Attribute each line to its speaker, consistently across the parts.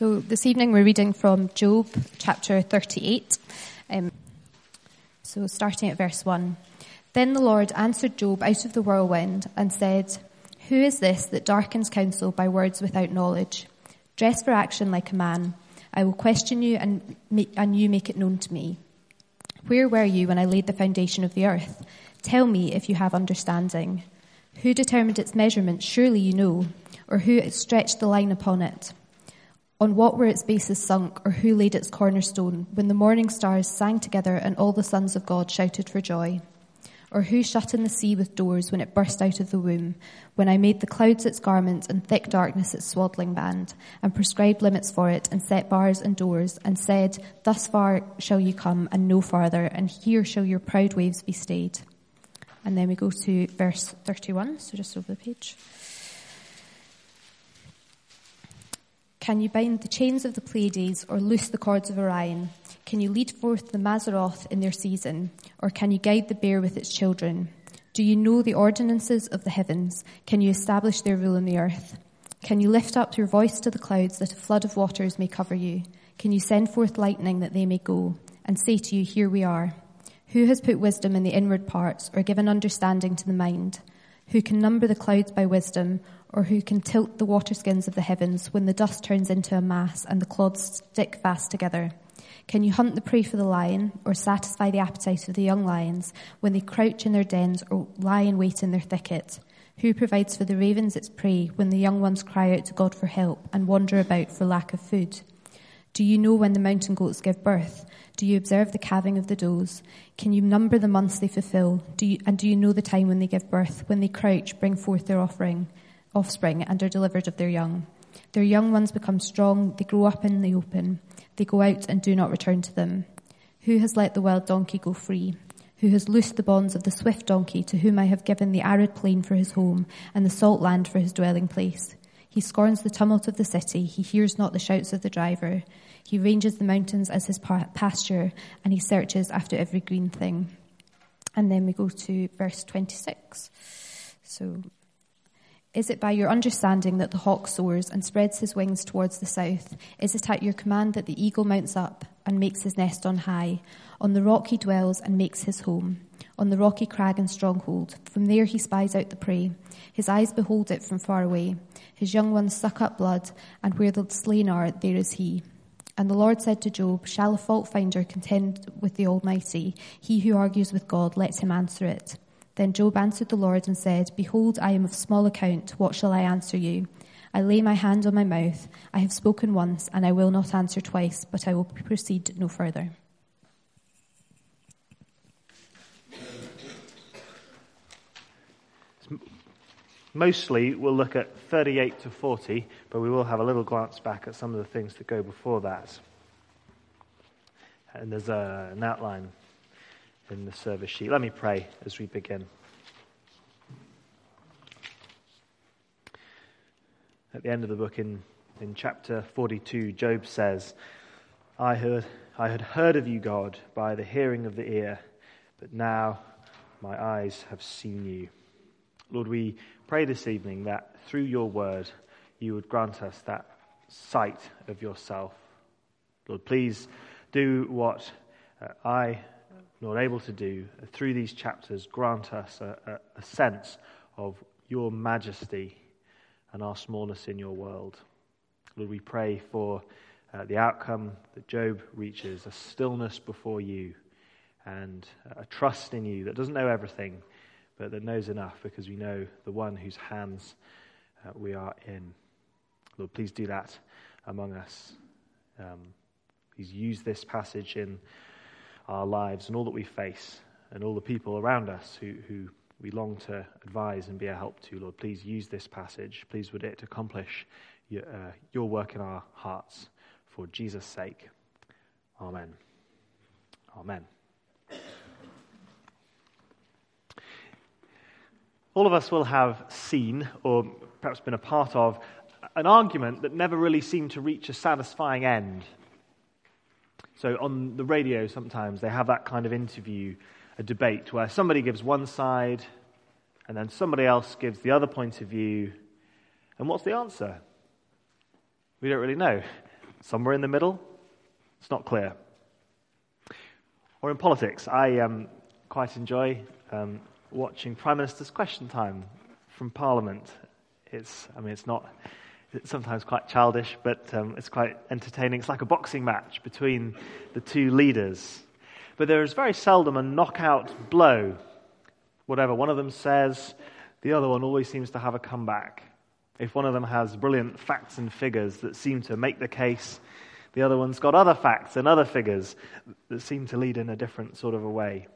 Speaker 1: So this evening we're reading from Job chapter 38. Um, so starting at verse 1. Then the Lord answered Job out of the whirlwind and said, Who is this that darkens counsel by words without knowledge? Dress for action like a man. I will question you and, make, and you make it known to me. Where were you when I laid the foundation of the earth? Tell me if you have understanding. Who determined its measurements? Surely you know. Or who stretched the line upon it? On what were its bases sunk, or who laid its cornerstone, when the morning stars sang together and all the sons of God shouted for joy? Or who shut in the sea with doors when it burst out of the womb, when I made the clouds its garment and thick darkness its swaddling band, and prescribed limits for it, and set bars and doors, and said, Thus far shall you come, and no farther, and here shall your proud waves be stayed. And then we go to verse 31, so just over the page. Can you bind the chains of the Pleiades or loose the cords of Orion? Can you lead forth the Mazzaroth in their season? Or can you guide the bear with its children? Do you know the ordinances of the heavens? Can you establish their rule in the earth? Can you lift up your voice to the clouds that a flood of waters may cover you? Can you send forth lightning that they may go? And say to you, Here we are. Who has put wisdom in the inward parts or given understanding to the mind? Who can number the clouds by wisdom or who can tilt the waterskins of the heavens when the dust turns into a mass and the clods stick fast together? Can you hunt the prey for the lion, or satisfy the appetite of the young lions when they crouch in their dens or lie in wait in their thicket? Who provides for the ravens its prey when the young ones cry out to God for help and wander about for lack of food? Do you know when the mountain goats give birth? Do you observe the calving of the does? Can you number the months they fulfill? Do you, and do you know the time when they give birth, when they crouch, bring forth their offering? offspring and are delivered of their young. Their young ones become strong, they grow up in the open, they go out and do not return to them. Who has let the wild donkey go free? Who has loosed the bonds of the swift donkey, to whom I have given the arid plain for his home, and the salt land for his dwelling place? He scorns the tumult of the city, he hears not the shouts of the driver. He ranges the mountains as his pasture, and he searches after every green thing. And then we go to verse 26. So is it by your understanding that the hawk soars and spreads his wings towards the south? Is it at your command that the eagle mounts up and makes his nest on high? On the rock he dwells and makes his home. On the rocky crag and stronghold. From there he spies out the prey. His eyes behold it from far away. His young ones suck up blood, and where the slain are, there is he. And the Lord said to Job, Shall a fault finder contend with the Almighty? He who argues with God, let him answer it. Then Job answered the Lord and said, Behold, I am of small account. What shall I answer you? I lay my hand on my mouth. I have spoken once, and I will not answer twice, but I will proceed no further.
Speaker 2: Mostly we'll look at 38 to 40, but we will have a little glance back at some of the things that go before that. And there's a, an outline in the service sheet. Let me pray as we begin. At the end of the book, in, in chapter 42, Job says, I, heard, I had heard of you, God, by the hearing of the ear, but now my eyes have seen you. Lord, we pray this evening that through your word, you would grant us that sight of yourself. Lord, please do what uh, I not able to do, uh, through these chapters, grant us a, a, a sense of your majesty and our smallness in your world. Lord, we pray for uh, the outcome that Job reaches a stillness before you and a trust in you that doesn't know everything, but that knows enough because we know the one whose hands uh, we are in. Lord, please do that among us. Um, please use this passage in our lives and all that we face and all the people around us who, who we long to advise and be a help to, Lord, please use this passage. Please would it accomplish your, uh, your work in our hearts for Jesus' sake. Amen. Amen. All of us will have seen, or perhaps been a part of, an argument that never really seemed to reach a satisfying end. So on the radio, sometimes they have that kind of interview, a debate, where somebody gives one side and then somebody else gives the other point of view. And what's the answer? We don't really know. Somewhere in the middle? It's not clear. Or in politics, I um, quite enjoy um, watching Prime Minister's Question Time from Parliament. It's, I mean, it's not, it's sometimes quite childish, but um, it's quite entertaining. It's like a boxing match between the two leaders. But there is very seldom a knockout blow. Whatever one of them says, the other one always seems to have a comeback. If one of them has brilliant facts and figures that seem to make the case, the other one's got other facts and other figures that seem to lead in a different sort of a way.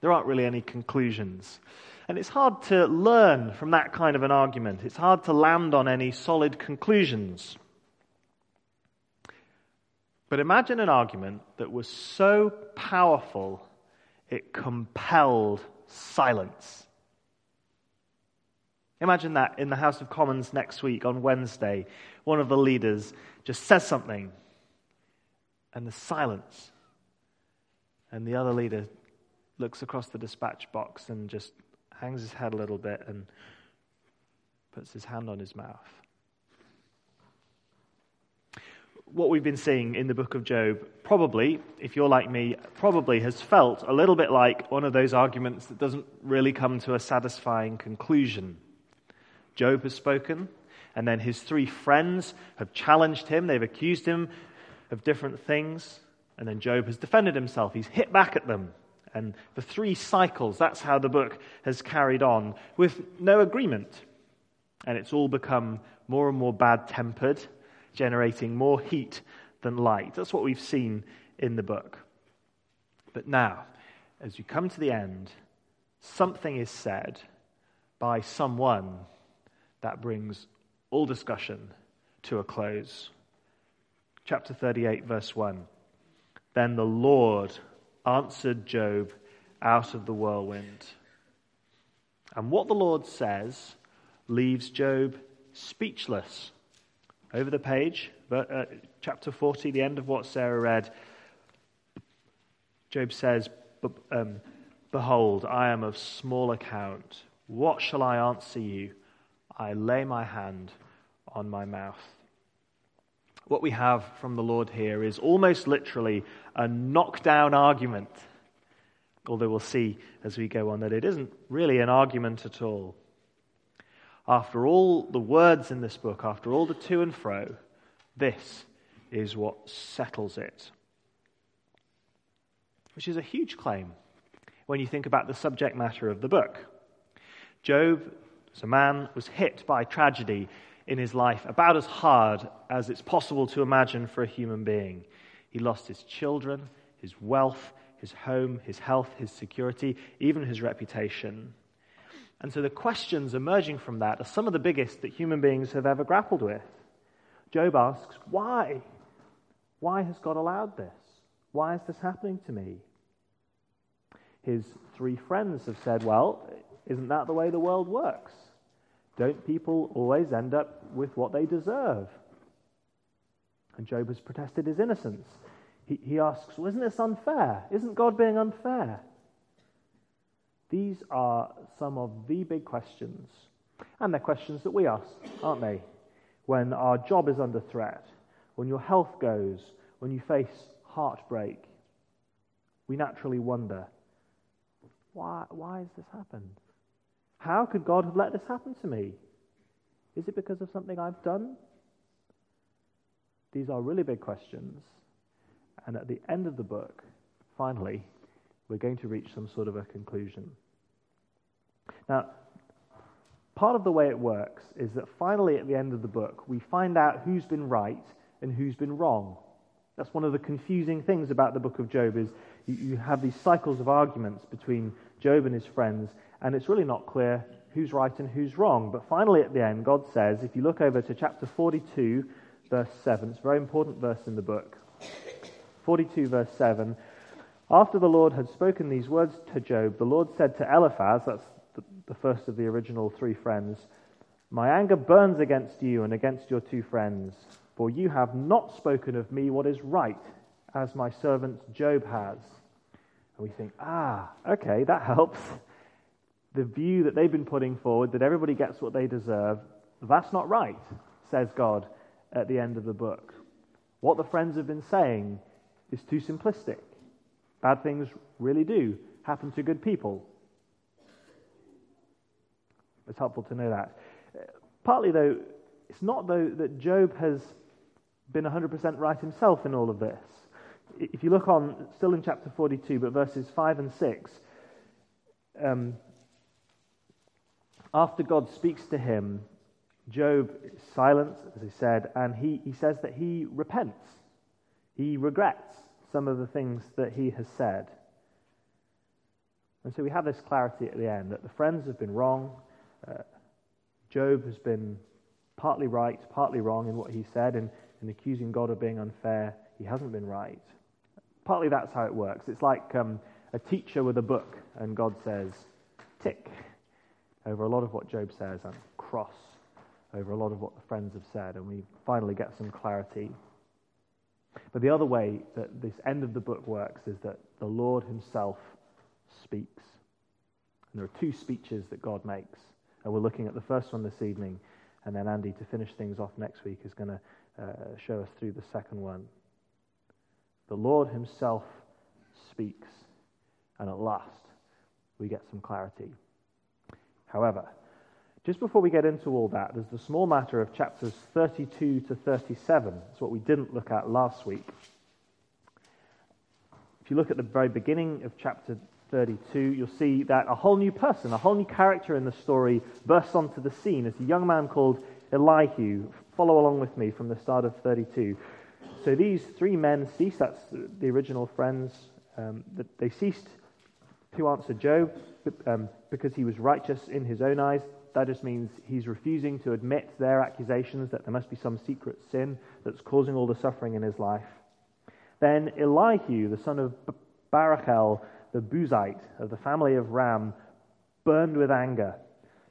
Speaker 2: There aren't really any conclusions. And it's hard to learn from that kind of an argument. It's hard to land on any solid conclusions. But imagine an argument that was so powerful it compelled silence. Imagine that in the House of Commons next week on Wednesday, one of the leaders just says something and the silence. And the other leader looks across the dispatch box and just hangs his head a little bit and puts his hand on his mouth. What we've been seeing in the book of Job, probably, if you're like me, probably has felt a little bit like one of those arguments that doesn't really come to a satisfying conclusion. Job has spoken, and then his three friends have challenged him. They've accused him of different things, and then Job has defended himself. He's hit back at them. And the three cycles, that's how the book has carried on with no agreement. And it's all become more and more bad tempered, generating more heat than light. That's what we've seen in the book. But now, as you come to the end, something is said by someone that brings all discussion to a close. Chapter 38, verse 1. Then the Lord answered Job out of the whirlwind. And what the Lord says leaves Job speechless. Over the page, but, uh, chapter 40, the end of what Sarah read, Job says, um, Behold, I am of small account. What shall I answer you? I lay my hand on my mouth. What we have from the Lord here is almost literally a knockdown argument. Although we'll see as we go on that it isn't really an argument at all. After all the words in this book, after all the to and fro, this is what settles it. Which is a huge claim when you think about the subject matter of the book. Job, as a man, was hit by tragedy in his life about as hard as it's possible to imagine for a human being. He lost his children, his wealth, his home, his health, his security, even his reputation. And so the questions emerging from that are some of the biggest that human beings have ever grappled with. Job asks, Why? Why has God allowed this? Why is this happening to me? His three friends have said, Well, isn't that the way the world works? Don't people always end up with what they deserve? And Job has protested his innocence. He, he asks, well, Isn't this unfair? Isn't God being unfair? These are some of the big questions. And they're questions that we ask, aren't they? When our job is under threat, when your health goes, when you face heartbreak, we naturally wonder, why, why has this happened? How could God have let this happen to me? Is it because of something I've done? These are really big questions. And at the end of the book, finally, we're going to reach some sort of a conclusion. Now, part of the way it works is that finally, at the end of the book, we find out who's been right and who's been wrong. That's one of the confusing things about the book of Job is you, have these cycles of arguments between Job and his friends, and it's really not clear who's right and who's wrong. But finally, at the end, God says, if you look over to chapter 42, verse 7, it's a very important verse in the book. 42, verse 7. After the Lord had spoken these words to Job, the Lord said to Eliphaz, that's the, first of the original three friends, My anger burns against you and against your two friends, for you have not spoken of me what is right, as my servant Job has. And we think, ah, okay, that helps the view that they've been putting forward that everybody gets what they deserve, that's not right, says God at the end of the book. What the friends have been saying is too simplistic. Bad things really do happen to good people. It's helpful to know that. Partly, though, it's not though that Job has been 100% right himself in all of this. If you look on, still in chapter 42, but verses 5 and 6, um, after God speaks to him, Job is silent, as he said, and he, he says that he repents. He regrets some of the things that he has said. And so we have this clarity at the end that the friends have been wrong. Uh, Job has been partly right, partly wrong in what he said, and in accusing God of being unfair, he hasn't been right. Partly that's how it works. It's like um, a teacher with a book, and God says, tick, over a lot of what Job says, and cross over a lot of what the friends have said, and we finally get some clarity. But the other way that this end of the book works is that the Lord Himself speaks. And there are two speeches that God makes. And we're looking at the first one this evening, and then Andy, to finish things off next week, is going to uh, show us through the second one. The Lord Himself speaks, and at last we get some clarity. However, just before we get into all that, there's the small matter of chapters 32 to 37. It's what we didn't look at last week. If you look at the very beginning of chapter 32, you'll see that a whole new person, a whole new character in the story bursts onto the scene. It's a young man called Elihu. Follow along with me from the start of 32. So these three men cease, that's the original friends, um, they ceased to answer Job um, because he was righteous in his own eyes. That just means he's refusing to admit their accusations that there must be some secret sin that's causing all the suffering in his life. Then Elihu, the son of Barachel, the Buzite of the family of Ram, burned with anger.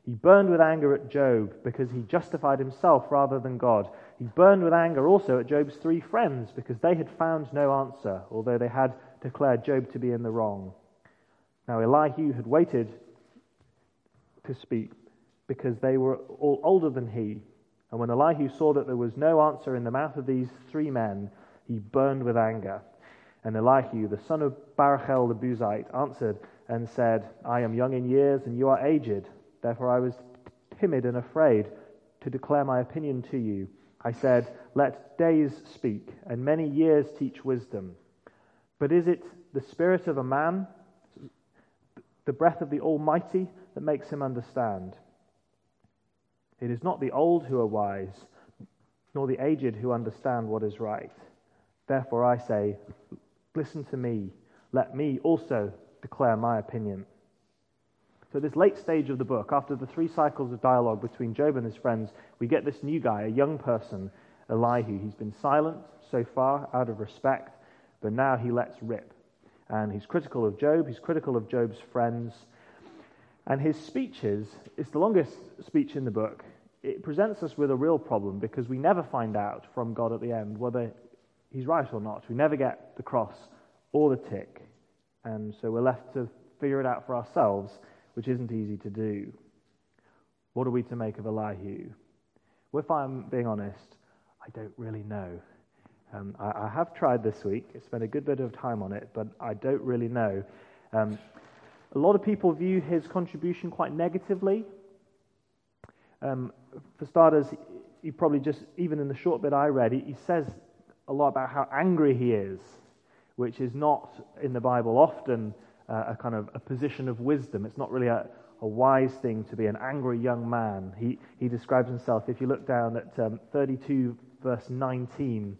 Speaker 2: He burned with anger at Job because he justified himself rather than God. He burned with anger also at Job's three friends because they had found no answer, although they had declared Job to be in the wrong. Now Elihu had waited to speak because they were all older than he. And when Elihu saw that there was no answer in the mouth of these three men, he burned with anger. And Elihu, the son of Barachel the Buzite, answered and said, I am young in years, and you are aged. Therefore I was timid and afraid to declare my opinion to you. I said, Let days speak, and many years teach wisdom. But is it the spirit of a man, the breath of the Almighty, that makes him understand? It is not the old who are wise, nor the aged who understand what is right. Therefore I say, Listen to me. Let me also declare my opinion. So, at this late stage of the book, after the three cycles of dialogue between Job and his friends, we get this new guy, a young person, Elihu. He's been silent so far out of respect, but now he lets rip. And he's critical of Job, he's critical of Job's friends, and his speeches, it's the longest speech in the book. It presents us with a real problem because we never find out from God at the end whether he's right or not. We never get the cross or the tick. And so we're left to figure it out for ourselves, which isn't easy to do. What are we to make of Elihu? Well, if I'm being honest, I don't really know. Um, I, I, have tried this week. I spent a good bit of time on it, but I don't really know. Um, a lot of people view his contribution quite negatively. Um, for starters, he probably just, even in the short bit I read, he, he says a lot about how angry he is, which is not in the Bible often uh, a kind of a position of wisdom. It's not really a, a wise thing to be an angry young man. He, he describes himself, if you look down at um, 32, verse 19,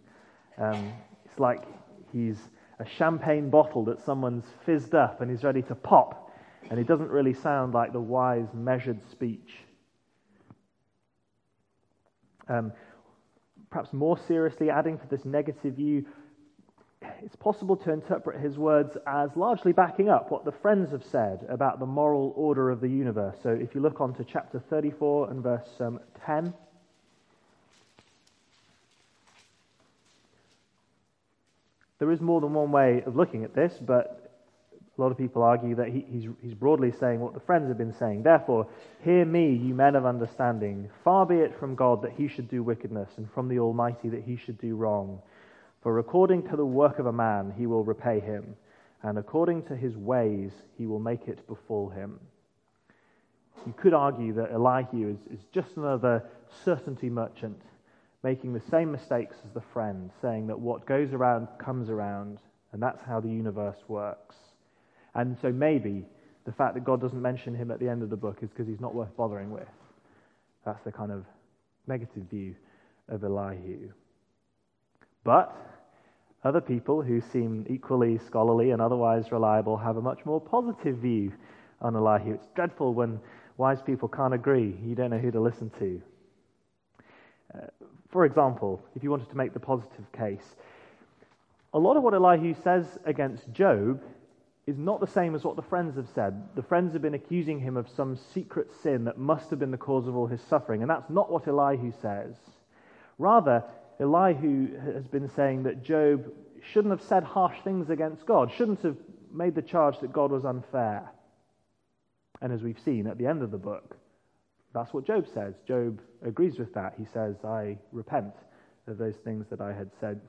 Speaker 2: um, it's like he's a champagne bottle that someone's fizzed up and he's ready to pop. And it doesn't really sound like the wise, measured speech. Um, perhaps more seriously, adding to this negative view, it's possible to interpret his words as largely backing up what the friends have said about the moral order of the universe. So if you look on to chapter 34 and verse um, 10. There is more than one way of looking at this, but a lot of people argue that he, he's, he's broadly saying what the friends have been saying. Therefore, hear me, you men of understanding. Far be it from God that he should do wickedness, and from the Almighty that he should do wrong. For according to the work of a man he will repay him, and according to his ways he will make it befall him. You could argue that Elihu is, is just another certainty merchant making the same mistakes as the friend, saying that what goes around comes around, and that's how the universe works. And so maybe the fact that God doesn't mention him at the end of the book is because he's not worth bothering with. That's the kind of negative view of Elihu. But other people who seem equally scholarly and otherwise reliable have a much more positive view on Elihu. It's dreadful when wise people can't agree. You don't know who to listen to. Uh, for example, if you wanted to make the positive case, a lot of what Elihu says against Job is not the same as what the friends have said. The friends have been accusing him of some secret sin that must have been the cause of all his suffering, and that's not what Elihu says. Rather, Elihu has been saying that Job shouldn't have said harsh things against God, shouldn't have made the charge that God was unfair. And as we've seen at the end of the book, that's what Job says. Job agrees with that. He says, I repent of those things that I had said.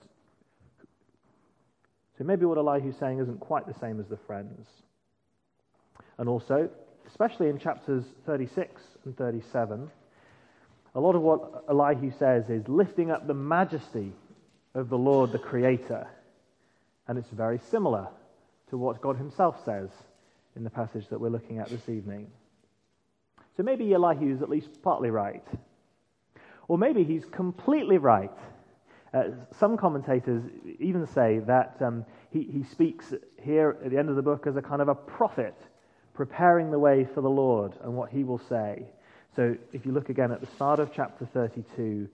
Speaker 2: So maybe what Elihu's saying isn't quite the same as the friends. And also, especially in chapters 36 and 37, a lot of what Elihu says is lifting up the majesty of the Lord the Creator. And it's very similar to what God Himself says in the passage that we're looking at this evening. So maybe Elihu is at least partly right. Or maybe he's completely right. Uh, some commentators even say that um, he, he speaks here at the end of the book as a kind of a prophet preparing the way for the Lord and what he will say. So if you look again at the start of chapter 32,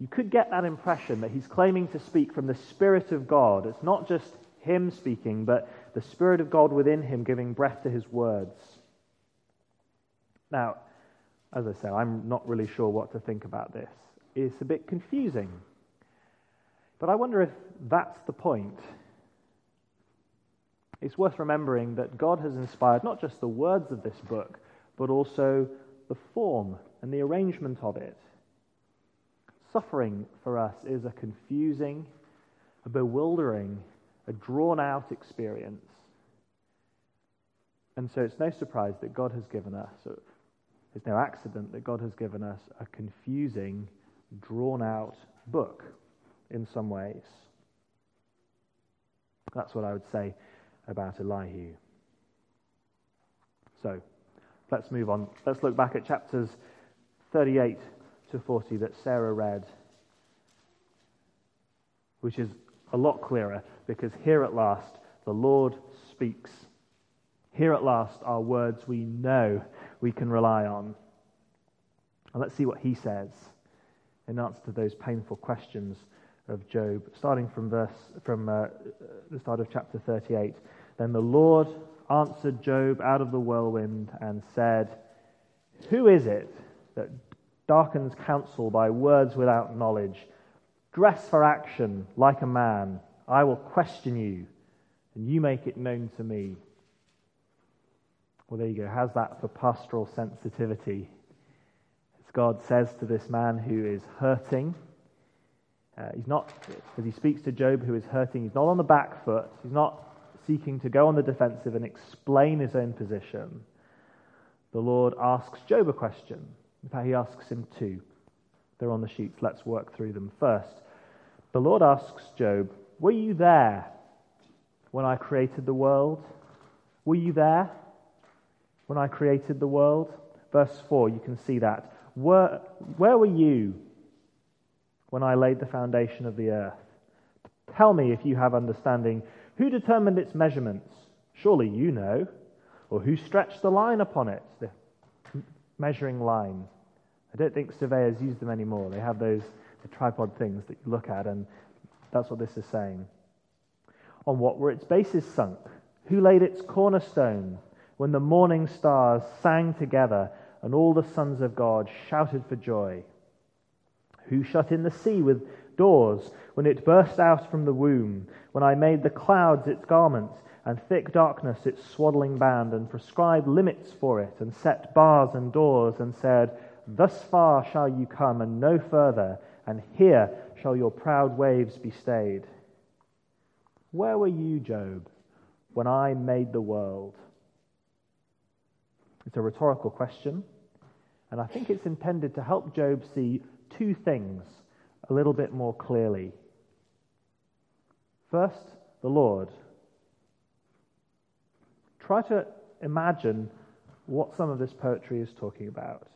Speaker 2: you could get that impression that he's claiming to speak from the Spirit of God. It's not just him speaking, but the Spirit of God within him giving breath to his words. Now, as I say, I'm not really sure what to think about this. It's a bit confusing. But I wonder if that's the point. It's worth remembering that God has inspired not just the words of this book, but also the form and the arrangement of it. Suffering for us is a confusing, a bewildering, a drawn out experience. And so it's no surprise that God has given us, it's no accident that God has given us a confusing, drawn out book in some ways. That's what I would say about Elihu. So, Let's move on. Let's look back at chapters 38 to 40 that Sarah read, which is a lot clearer because here at last the Lord speaks. Here at last are words we know we can rely on. And let's see what he says in answer to those painful questions of Job, starting from verse from uh, the start of chapter 38. Then the Lord answered Job out of the whirlwind and said, Who is it that darkens counsel by words without knowledge? Dress for action like a man. I will question you, and you make it known to me. Well, there you go. How's that for pastoral sensitivity? As God says to this man who is hurting, uh, he's not, as he speaks to Job who is hurting, he's not on the back foot. He's not seeking to go on the defensive and explain his own position, the Lord asks Job a question. In fact, he asks him two. They're on the sheets. Let's work through them first. The Lord asks Job, Were you there when I created the world? Were you there when I created the world? Verse 4, you can see that. Where, where were you when I laid the foundation of the earth? Tell me if you have understanding. Who determined its measurements? Surely you know. Or who stretched the line upon it, the measuring line? I don't think surveyors use them anymore. They have those the tripod things that you look at, and that's what this is saying. On what were its bases sunk? Who laid its cornerstone when the morning stars sang together and all the sons of God shouted for joy? Who shut in the sea with doors when it burst out from the womb, when I made the clouds its garments and thick darkness its swaddling band, and prescribed limits for it, and set bars and doors, and said, Thus far shall you come, and no further, and here shall your proud waves be stayed. Where were you, Job, when I made the world? It's a rhetorical question, and I think it's intended to help Job see two things a little bit more clearly. First, the Lord. Try to imagine what some of this poetry is talking about.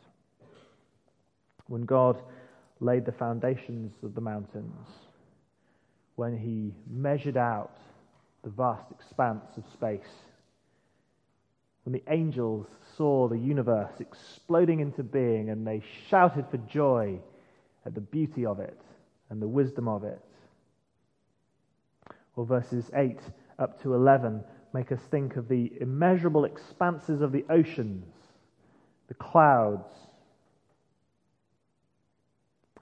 Speaker 2: When God laid the foundations of the mountains, when he measured out the vast expanse of space, when the angels saw the universe exploding into being and they shouted for joy at the beauty of it and the wisdom of it. Or verses 8 up to 11 make us think of the immeasurable expanses of the oceans, the clouds.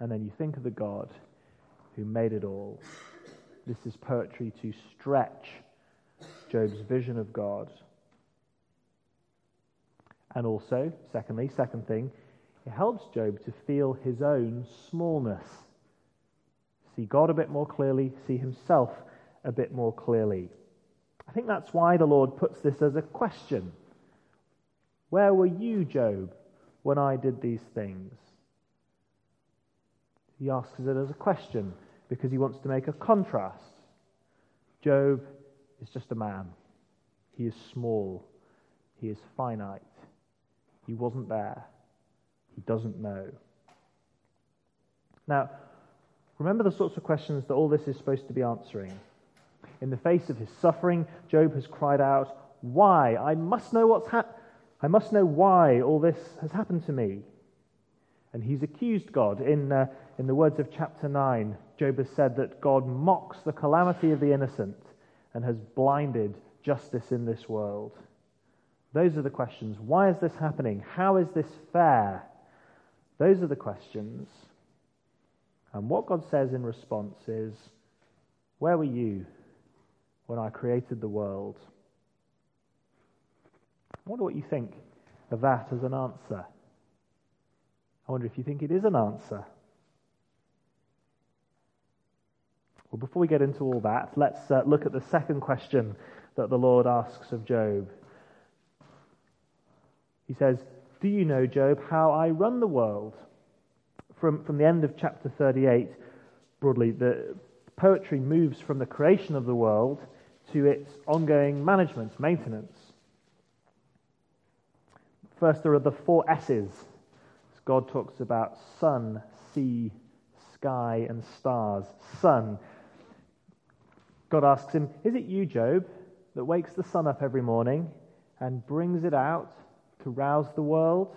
Speaker 2: And then you think of the God who made it all. This is poetry to stretch Job's vision of God. And also, secondly, second thing, it helps Job to feel his own smallness. See God a bit more clearly, see himself a bit more clearly. I think that's why the Lord puts this as a question. Where were you, Job, when I did these things? He asks it as a question because he wants to make a contrast. Job is just a man. He is small. He is finite. He wasn't there. He doesn't know. Now, remember the sorts of questions that all this is supposed to be answering. In the face of his suffering, Job has cried out, Why? I must know what's happened. I must know why all this has happened to me. And he's accused God. In, uh, in the words of chapter 9, Job has said that God mocks the calamity of the innocent and has blinded justice in this world. Those are the questions. Why is this happening? How is this fair? Those are the questions. And what God says in response is, Where were you when I created the world? I wonder what you think of that as an answer. I wonder if you think it is an answer. Well, before we get into all that, let's uh, look at the second question that the Lord asks of Job. He says, Do you know, Job, how I run the world? From, from the end of chapter 38, broadly, the poetry moves from the creation of the world to its ongoing management, maintenance. First, there are the four S's. God talks about sun, sea, sky, and stars. Sun. God asks him, Is it you, Job, that wakes the sun up every morning and brings it out to rouse the world?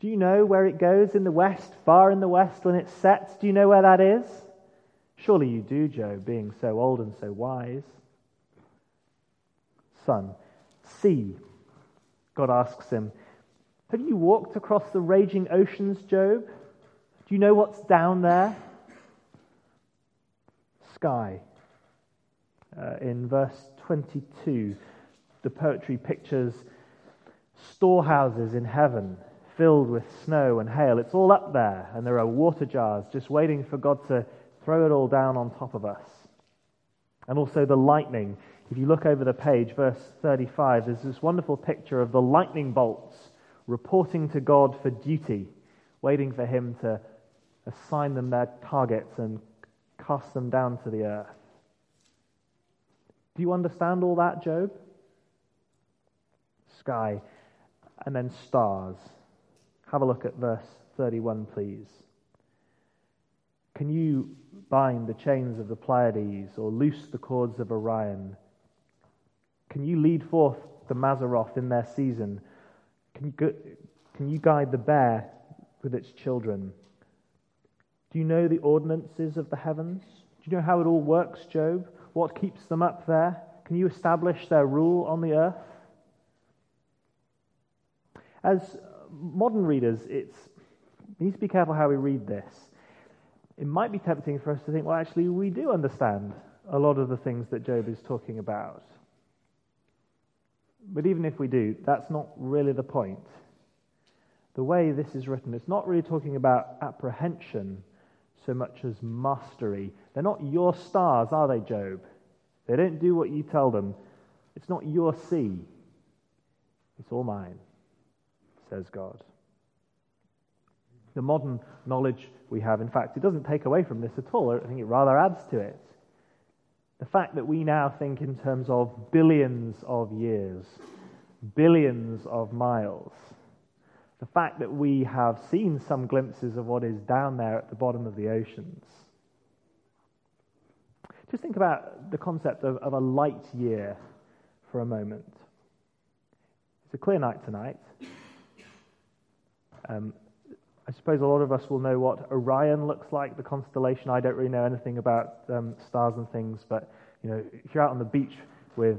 Speaker 2: Do you know where it goes in the west, far in the west when it sets? Do you know where that is? Surely you do, Job, being so old and so wise. Sun, sea. God asks him, Have you walked across the raging oceans, Job? Do you know what's down there? Sky. Uh, in verse 22, the poetry pictures storehouses in heaven filled with snow and hail. It's all up there, and there are water jars just waiting for God to throw it all down on top of us. And also the lightning. If you look over the page, verse 35, there's this wonderful picture of the lightning bolts reporting to God for duty, waiting for Him to assign them their targets and cast them down to the earth. Do you understand all that, Job? Sky and then stars. Have a look at verse 31, please. Can you bind the chains of the Pleiades or loose the cords of Orion? Can you lead forth the Mazzaroth in their season? Can you, can you guide the bear with its children? Do you know the ordinances of the heavens? Do you know how it all works, Job? What keeps them up there? Can you establish their rule on the earth? As modern readers, it's, we need to be careful how we read this. It might be tempting for us to think, well, actually, we do understand a lot of the things that Job is talking about. But even if we do, that's not really the point. The way this is written, it's not really talking about apprehension so much as mastery. They're not your stars, are they, Job? They don't do what you tell them. It's not your sea. It's all mine, says God. The modern knowledge we have, in fact, it doesn't take away from this at all. I think it rather adds to it. The fact that we now think in terms of billions of years, billions of miles, the fact that we have seen some glimpses of what is down there at the bottom of the oceans. Just think about the concept of, of a light year for a moment. It's a clear night tonight. Um, I suppose a lot of us will know what Orion looks like, the constellation. I don't really know anything about um, stars and things, but you know, if you're out on the beach with,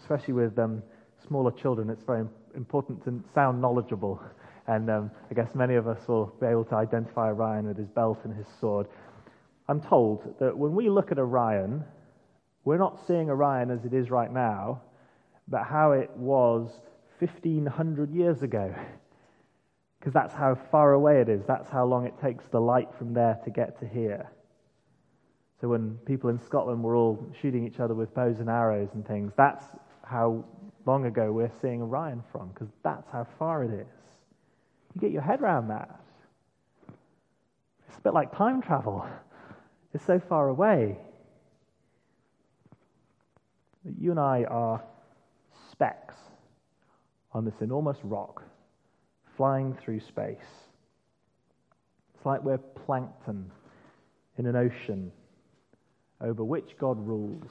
Speaker 2: especially with um, smaller children, it's very important to sound knowledgeable and um, I guess many of us will be able to identify Orion with his belt and his sword. I'm told that when we look at Orion, we're not seeing Orion as it is right now, but how it was 1500 years ago. Because that's how far away it is. That's how long it takes the light from there to get to here. So when people in Scotland were all shooting each other with bows and arrows and things, that's how long ago we're seeing Orion from, because that's how far it is. You get your head around that. It's a bit like time travel. It's so far away. You and I are specks on this enormous rock flying through space. It's like we're plankton in an ocean over which God rules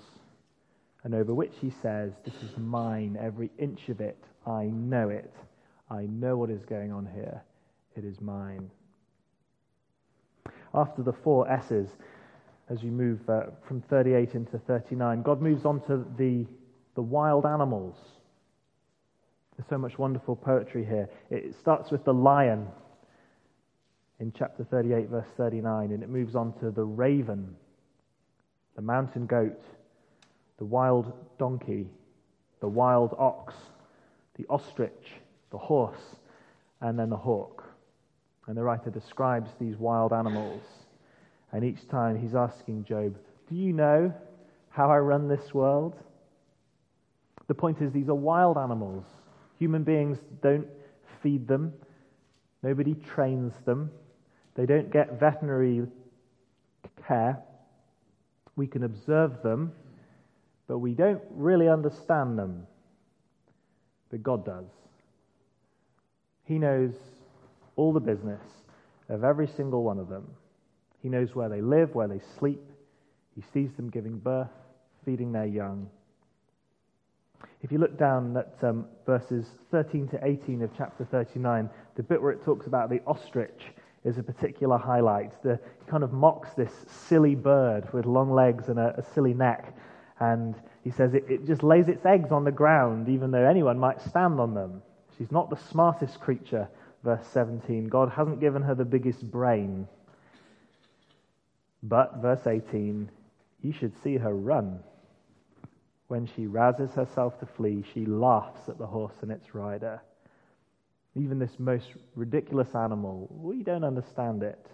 Speaker 2: and over which he says, This is mine, every inch of it. I know it. I know what is going on here. It is mine. After the four S's, as you move uh, from 38 into 39, God moves on to the, the wild animals. There's so much wonderful poetry here. It starts with the lion in chapter 38, verse 39, and it moves on to the raven, the mountain goat, the wild donkey, the wild ox, the ostrich, the horse, and then the hawk. And the writer describes these wild animals. And each time he's asking Job, Do you know how I run this world? The point is, these are wild animals. Human beings don't feed them, nobody trains them, they don't get veterinary care. We can observe them, but we don't really understand them. But God does. He knows all the business of every single one of them. He knows where they live, where they sleep. He sees them giving birth, feeding their young. If you look down at um, verses 13 to 18 of chapter 39, the bit where it talks about the ostrich is a particular highlight. The, he kind of mocks this silly bird with long legs and a, a silly neck. And he says it, it just lays its eggs on the ground, even though anyone might stand on them. She's not the smartest creature, verse 17. God hasn't given her the biggest brain. But, verse 18, you should see her run. When she rouses herself to flee, she laughs at the horse and its rider. Even this most ridiculous animal, we don't understand it,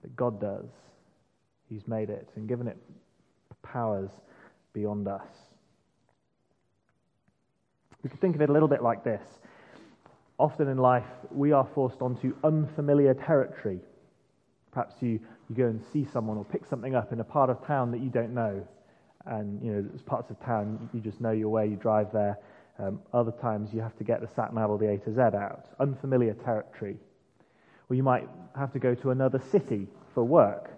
Speaker 2: but God does. He's made it and given it powers beyond us. We could think of it a little bit like this. Often in life, we are forced onto unfamiliar territory. Perhaps you, you go and see someone or pick something up in a part of town that you don't know. And, you know, there's parts of town you just know your way, you drive there. Um, other times you have to get the sat nav or the A to Z out. Unfamiliar territory. Or you might have to go to another city for work.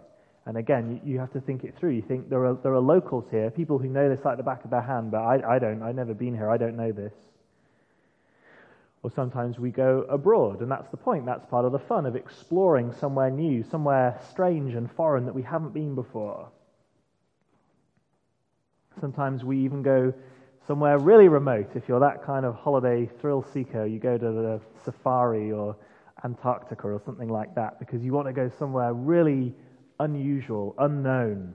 Speaker 2: And again, you, you have to think it through. You think there are, there are locals here, people who know this like the back of their hand, but I, I don't. I've never been here. I don't know this. Or sometimes we go abroad, and that's the point. That's part of the fun of exploring somewhere new, somewhere strange and foreign that we haven't been before. Sometimes we even go somewhere really remote. If you're that kind of holiday thrill seeker, you go to the safari or Antarctica or something like that because you want to go somewhere really unusual, unknown.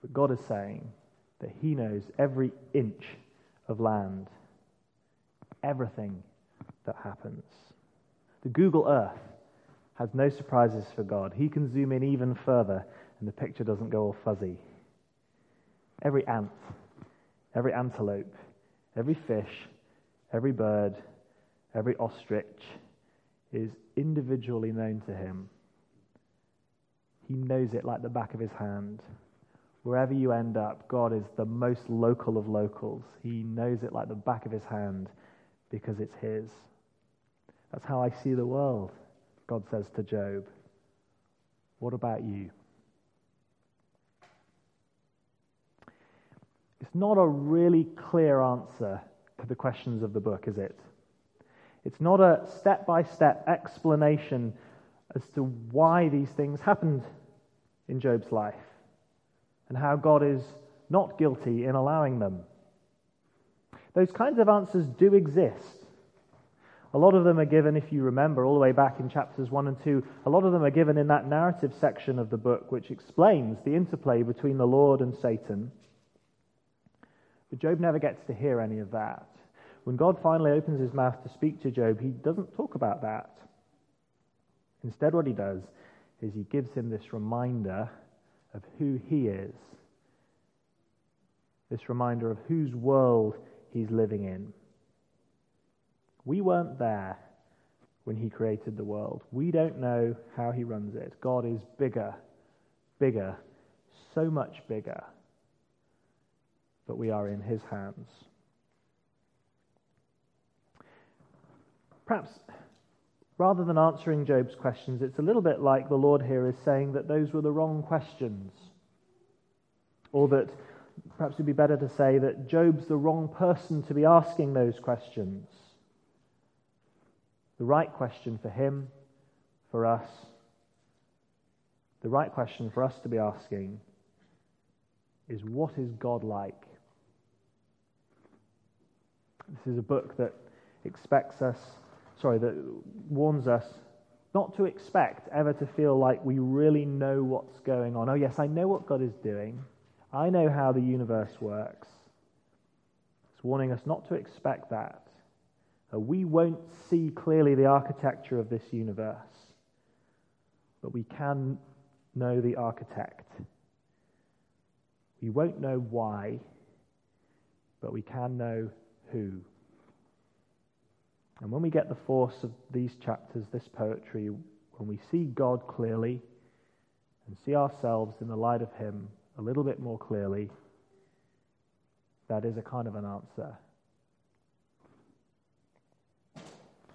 Speaker 2: But God is saying that He knows every inch of land, everything that happens. The Google Earth has no surprises for God. He can zoom in even further and the picture doesn't go all fuzzy. Every ant, every antelope, every fish, every bird, every ostrich is individually known to him. He knows it like the back of his hand. Wherever you end up, God is the most local of locals. He knows it like the back of his hand because it's his. That's how I see the world, God says to Job. What about you? It's not a really clear answer to the questions of the book, is it? It's not a step by step explanation as to why these things happened in Job's life and how God is not guilty in allowing them. Those kinds of answers do exist. A lot of them are given, if you remember, all the way back in chapters 1 and 2, a lot of them are given in that narrative section of the book which explains the interplay between the Lord and Satan. But Job never gets to hear any of that. When God finally opens his mouth to speak to Job, he doesn't talk about that. Instead, what he does is he gives him this reminder of who he is, this reminder of whose world he's living in. We weren't there when he created the world. We don't know how he runs it. God is bigger, bigger, so much bigger. But we are in his hands. Perhaps rather than answering Job's questions, it's a little bit like the Lord here is saying that those were the wrong questions. Or that perhaps it'd be better to say that Job's the wrong person to be asking those questions. The right question for him, for us, the right question for us to be asking is what is God like? This is a book that expects us sorry, that warns us not to expect ever to feel like we really know what's going on. Oh, yes, I know what God is doing. I know how the universe works. It's warning us not to expect that. We won't see clearly the architecture of this universe, but we can know the architect. We won't know why, but we can know who. And when we get the force of these chapters, this poetry, when we see God clearly and see ourselves in the light of Him a little bit more clearly, that is a kind of an answer.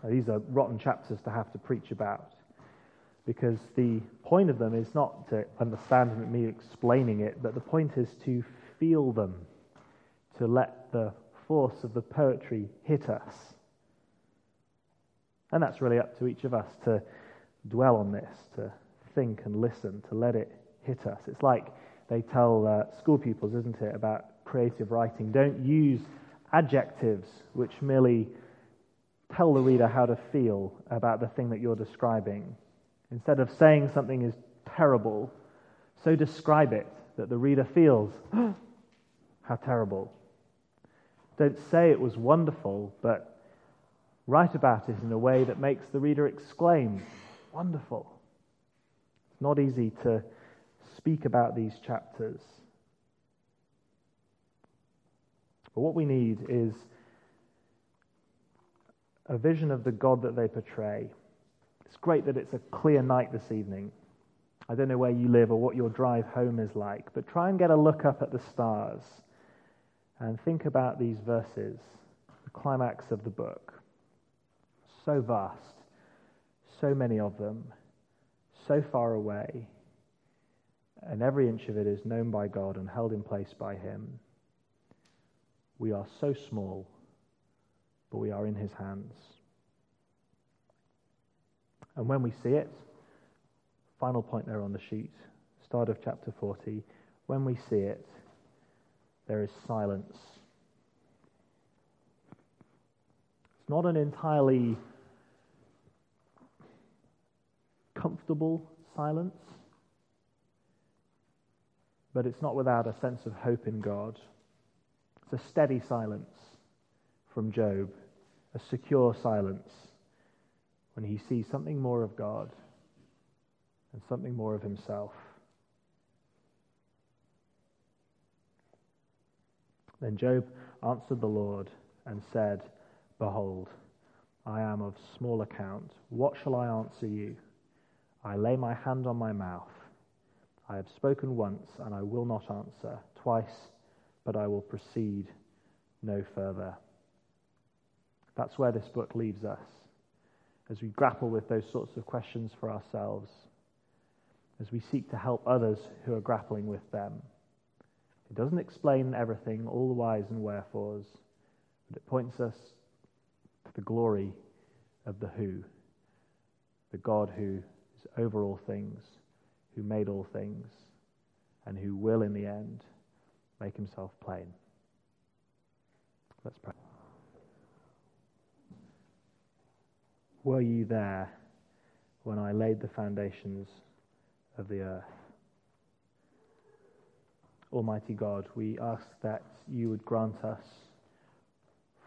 Speaker 2: These are rotten chapters to have to preach about because the point of them is not to understand me explaining it, but the point is to feel them, to let the force of the poetry hit us. And that's really up to each of us to dwell on this, to think and listen, to let it hit us. It's like they tell uh, school pupils, isn't it, about creative writing. Don't use adjectives which merely tell the reader how to feel about the thing that you're describing. Instead of saying something is terrible, so describe it that the reader feels, how terrible. Don't say it was wonderful, but write about it in a way that makes the reader exclaim, Wonderful. It's not easy to speak about these chapters. But what we need is a vision of the God that they portray. It's great that it's a clear night this evening. I don't know where you live or what your drive home is like, but try and get a look up at the stars and think about these verses, the climax of the book so vast, so many of them, so far away, and every inch of it is known by God and held in place by Him. We are so small, but we are in His hands. And when we see it, final point there on the sheet, start of chapter 40, when we see it, there is silence. It's not an entirely comfortable silence, but it's not without a sense of hope in God. It's a steady silence from Job, a secure silence when he sees something more of God and something more of himself. Then Job answered the Lord and said, Behold, I am of small account. What shall I answer you? I lay my hand on my mouth. I have spoken once, and I will not answer, twice, but I will proceed no further. That's where this book leaves us as we grapple with those sorts of questions for ourselves, as we seek to help others who are grappling with them. It doesn't explain everything, all the whys and wherefores, but it points us to the glory of the who, the God who is over all things, who made all things, and who will in the end make himself plain. Let's pray. Were you there when I laid the foundations of the earth? Almighty God, we ask that you would grant us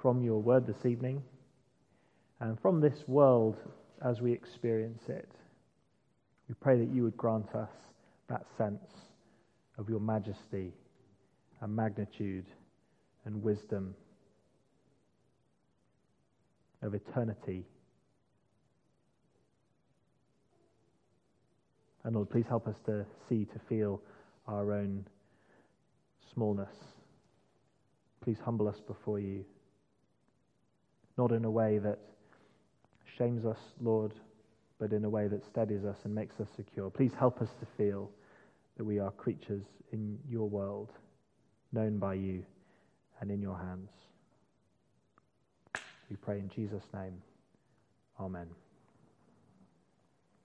Speaker 2: from your word this evening and from this world as we experience it. We pray that you would grant us that sense of your majesty and magnitude and wisdom, of eternity. And Lord, please help us to see, to feel our own smallness. Please humble us before you, not in a way that shames us, Lord, but in a way that steadies us and makes us secure. Please help us to feel that we are creatures in your world, known by you and in your hands. We pray in Jesus' name. Amen.